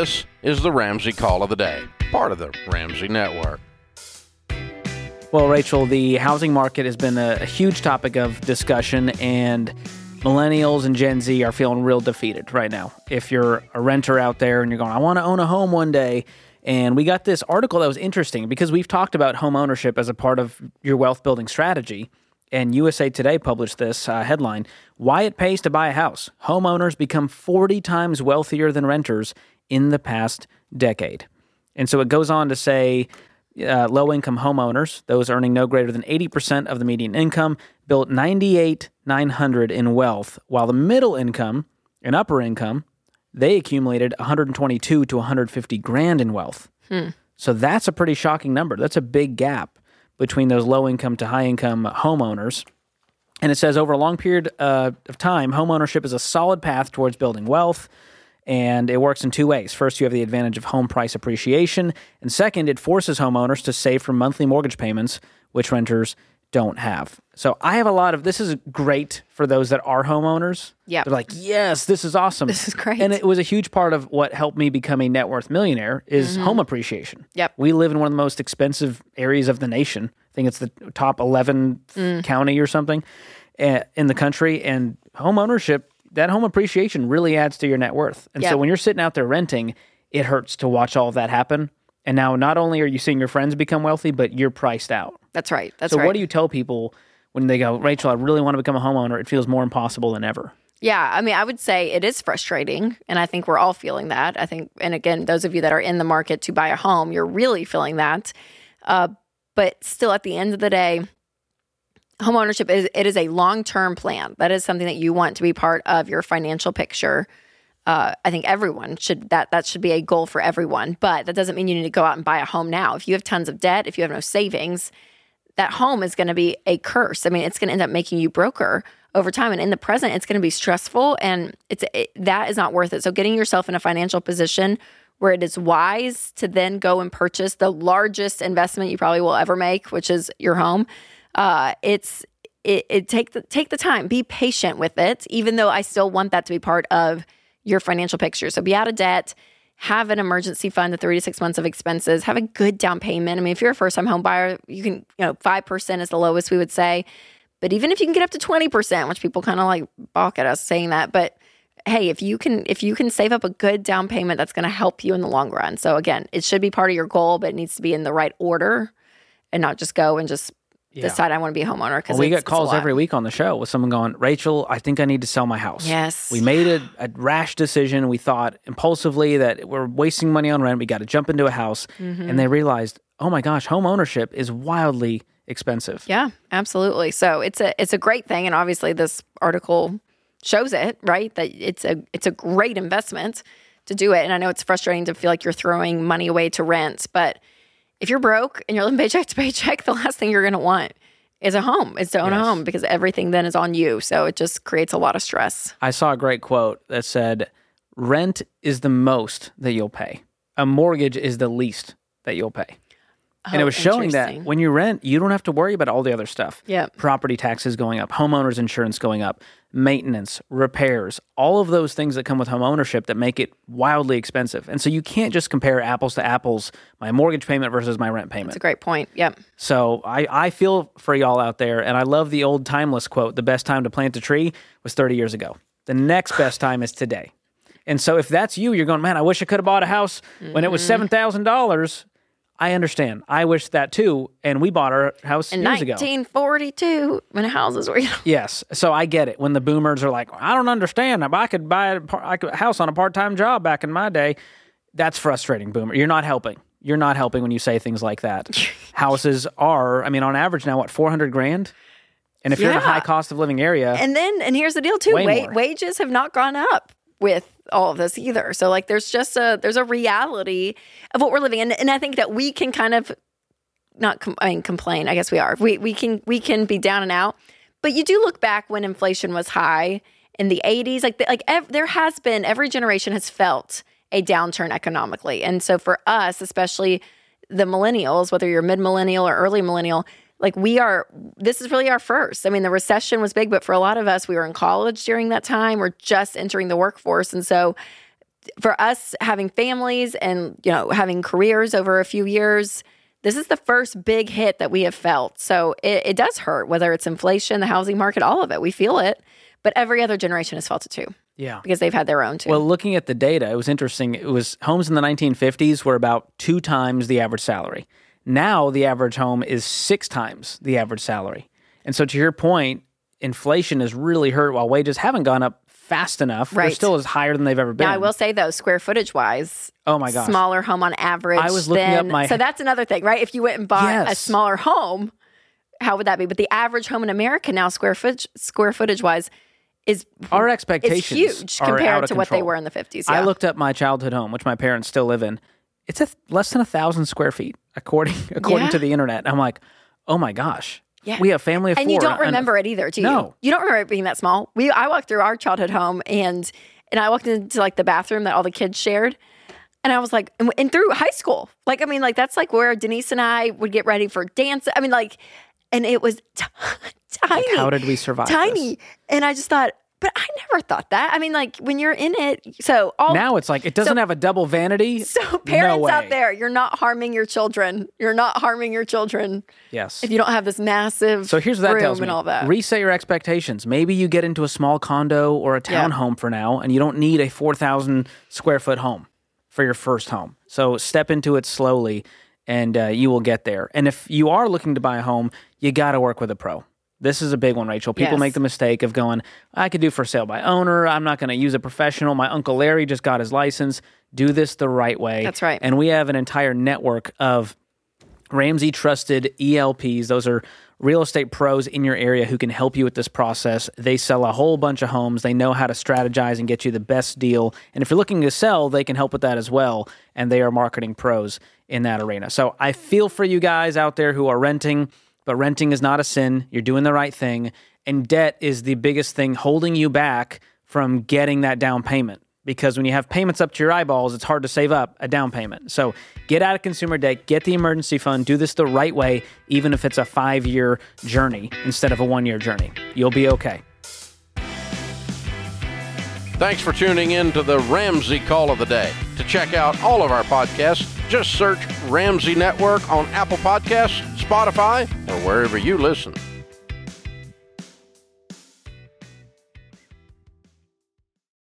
This is the Ramsey Call of the Day, part of the Ramsey Network. Well, Rachel, the housing market has been a, a, huge topic of discussion, and millennials and Gen Z are feeling real defeated right now. If you're a renter out there and you're going, I want to own a home one day, and we got this article that was interesting because we've talked about home ownership as a part of your wealth building strategy. And USA Today published this uh, headline Why It Pays to Buy a House. Homeowners become 40 times wealthier than renters in the past decade. And so it goes on to say uh, low income homeowners, those earning no greater than 80% of the median income, built 98 900 in wealth, while the middle income and upper income, they accumulated 122 to 150 grand in wealth. Hmm. So that's a pretty shocking number. That's a big gap between those low income to high income homeowners. And it says over a long period uh, of time, homeownership is a solid path towards building wealth. And it works in two ways. First, you have the advantage of home price appreciation. And second, it forces homeowners to save for monthly mortgage payments, which renters don't have. So I have a lot of this is great for those that are homeowners. Yeah. They're like, yes, this is awesome. This is great. And it was a huge part of what helped me become a net worth millionaire is mm-hmm. home appreciation. Yep. We live in one of the most expensive areas of the nation. I think it's the top 11th mm. county or something uh, in the country. And home ownership, that home appreciation really adds to your net worth. And yep. so when you're sitting out there renting, it hurts to watch all of that happen. And now not only are you seeing your friends become wealthy, but you're priced out. That's right. That's so right. So what do you tell people when they go, Rachel, I really want to become a homeowner? It feels more impossible than ever. Yeah, I mean, I would say it is frustrating, and I think we're all feeling that. I think, and again, those of you that are in the market to buy a home, you're really feeling that. Uh, but still, at the end of the day, homeownership is it is a long term plan. That is something that you want to be part of your financial picture. Uh, I think everyone should that that should be a goal for everyone. But that doesn't mean you need to go out and buy a home now. If you have tons of debt, if you have no savings, that home is going to be a curse. I mean, it's going to end up making you broker over time and in the present it's going to be stressful and it's it, that is not worth it. So getting yourself in a financial position where it is wise to then go and purchase the largest investment you probably will ever make, which is your home. Uh, it's it, it take the take the time, be patient with it, even though I still want that to be part of your financial picture. So be out of debt, have an emergency fund, the three to six months of expenses, have a good down payment. I mean, if you're a first time home buyer, you can, you know, 5% is the lowest we would say. But even if you can get up to 20%, which people kind of like balk at us saying that, but hey, if you can if you can save up a good down payment, that's going to help you in the long run. So again, it should be part of your goal, but it needs to be in the right order and not just go and just yeah. decide I want to be a homeowner. Because well, we get calls every week on the show with someone going, Rachel, I think I need to sell my house. Yes. We made a, a rash decision. We thought impulsively that we're wasting money on rent. We got to jump into a house. Mm-hmm. And they realized, oh my gosh, home ownership is wildly expensive. Yeah, absolutely. So it's a it's a great thing. And obviously this article shows it, right? That it's a it's a great investment to do it. And I know it's frustrating to feel like you're throwing money away to rent, but if you're broke and you're living paycheck to paycheck, the last thing you're going to want is a home, is to own yes. a home because everything then is on you. So it just creates a lot of stress. I saw a great quote that said, Rent is the most that you'll pay, a mortgage is the least that you'll pay. Oh, and it was showing that when you rent, you don't have to worry about all the other stuff. Yeah. Property taxes going up, homeowners insurance going up, maintenance, repairs, all of those things that come with home ownership that make it wildly expensive. And so you can't just compare apples to apples, my mortgage payment versus my rent payment. That's a great point. Yep. So I, I feel for y'all out there, and I love the old timeless quote the best time to plant a tree was 30 years ago. The next best time is today. And so if that's you, you're going, man, I wish I could have bought a house when it was mm-hmm. $7,000 I understand. I wish that too. And we bought our house in years 1942 ago. when houses were. yes. So I get it. When the boomers are like, I don't understand. I could buy a house on a part time job back in my day. That's frustrating, boomer. You're not helping. You're not helping when you say things like that. Houses are, I mean, on average now, what, 400 grand? And if yeah. you're in a high cost of living area. And then, and here's the deal too wa- wages have not gone up with all of this either. So like there's just a there's a reality of what we're living in and I think that we can kind of not com- I mean complain, I guess we are. We we can we can be down and out. But you do look back when inflation was high in the 80s like like ev- there has been every generation has felt a downturn economically. And so for us, especially the millennials, whether you're mid millennial or early millennial, like we are this is really our first. I mean the recession was big but for a lot of us we were in college during that time. We're just entering the workforce. And so for us having families and you know having careers over a few years this is the first big hit that we have felt. So it, it does hurt whether it's inflation the housing market all of it. We feel it. But every other generation has felt it too. Yeah. because they've had their own too. Well, looking at the data, it was interesting. It was homes in the 1950s were about two times the average salary. Now the average home is six times the average salary. And so, to your point, inflation has really hurt while wages haven't gone up fast enough. They're Right. still as higher than they've ever been. now i will say though square footage wise Oh my gosh. smaller home on average I was looking up my- so that's another thing right if you went and bought a smaller home how would that be but the average home in america now square footage square footage wise is Our is expectations huge are out compared to what they were in the 50s I looked up my childhood home, which my parents still live in. It's a less than a thousand square feet, according according Yeah. to the internet. I'm like, oh my gosh. Yeah. We have family of and four. you don't remember it either, do you? No. You don't remember it being that small. We I walked through our childhood home and and I walked into like the bathroom that all the kids shared. And I was like, and, and through high school, like I mean, like that's like where Denise and I would get ready for dance. I mean, like, and it was t- tiny. how did we survive Tiny, and I just thought, but I never thought that. I mean, like when you're in it, so all Now it's like it doesn't have a double vanity. so parents way. out there, you're not harming your children. You're not harming your children Yes. if you don't have this massive So here's what that room tells me. and all that. Reset your expectations. Maybe you get into a small condo or a Yeah. townhome for now, and you don't need a 4,000 square foot home for your first home. So step into it slowly, and uh, you will get there. And if you are looking to buy a home, you got to work with a pro. This is a big one, Rachel. People Yes. make the mistake of going, I could do for sale by owner. I'm not going to use a professional. My Uncle Larry just got his license. Do this the right way. That's right. And we have an entire network of Ramsey trusted ELPs. Those are real estate pros in your area who can help you with this process. They sell a whole bunch of homes. They know how to strategize and get you the best deal. And if you're looking to sell, they can help with that as well. And they are marketing pros in that arena. So I feel for you guys out there who are renting, but renting is not a sin. You're doing the right thing. And debt is the biggest thing holding you back from getting that down payment because when you have payments up to your eyeballs, it's hard to save up a down payment. So get out of consumer debt, get the emergency fund, do this the right way, even if it's a five year journey instead of a one year journey. You'll be okay. Thanks for tuning in to the Ramsey Call of the Day. To check out all of our podcasts, just search Ramsey Network on Apple Podcasts, Spotify, or wherever you listen.